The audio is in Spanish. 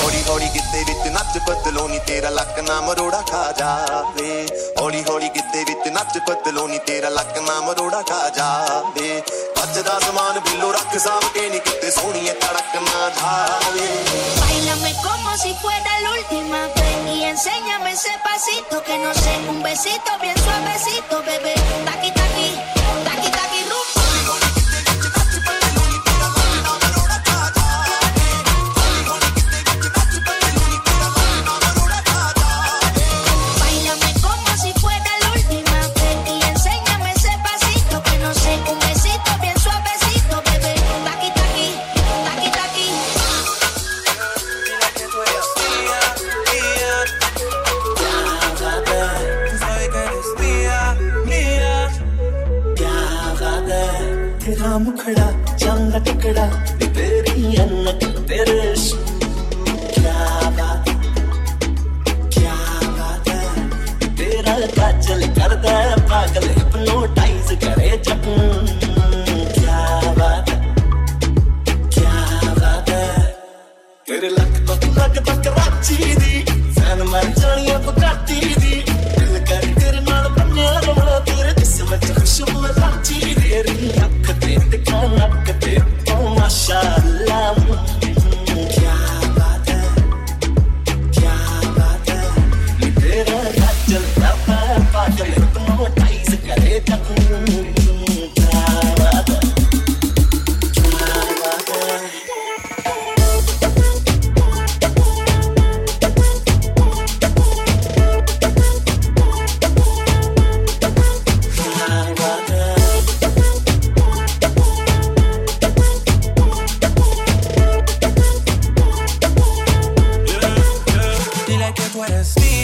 ਹੌਲੀ ਗਿੱਤੇ ਵਿੱਚ ਨੱਚ ਪਤਲੋਨੀ ਤੇਰਾ ਲੱਕ ਨਾ ਮਰੋੜਾ ਖਾ ਜਾਵੇ ਹੌਲੀ ਹੌਲੀ ਗਿੱਤੇ ਵਿੱਚ ਨੱਚ ਪਤਲੋਨੀ ਤੇਰਾ ਲੱਕ ਨਾ ਮਰੋੜਾ ਖਾ ਜਾਵੇ ਅੱਜ ਦਾ ਸਮਾਨ ਬਿੱਲੋ ਰੱਖ ਸਾਂਭ ਕੇ ਨੀ ਕਿਤੇ ਸੋਹਣੀਏ ਤੜਕ ਨਾ ਜਾਵੇ Bailame como si fuera la última vez y enséñame ese pasito que no sé, un besito bien suavecito, bebé. तेरा मुखड़ा चंगा टिकड़ा तेरी अन्नत तेरे। क्या बात क्या बात है? तेरा काजल करदा है, पागल हिप्नोटाइज करे है? तेरे लक तक लक तक राची दी। honesty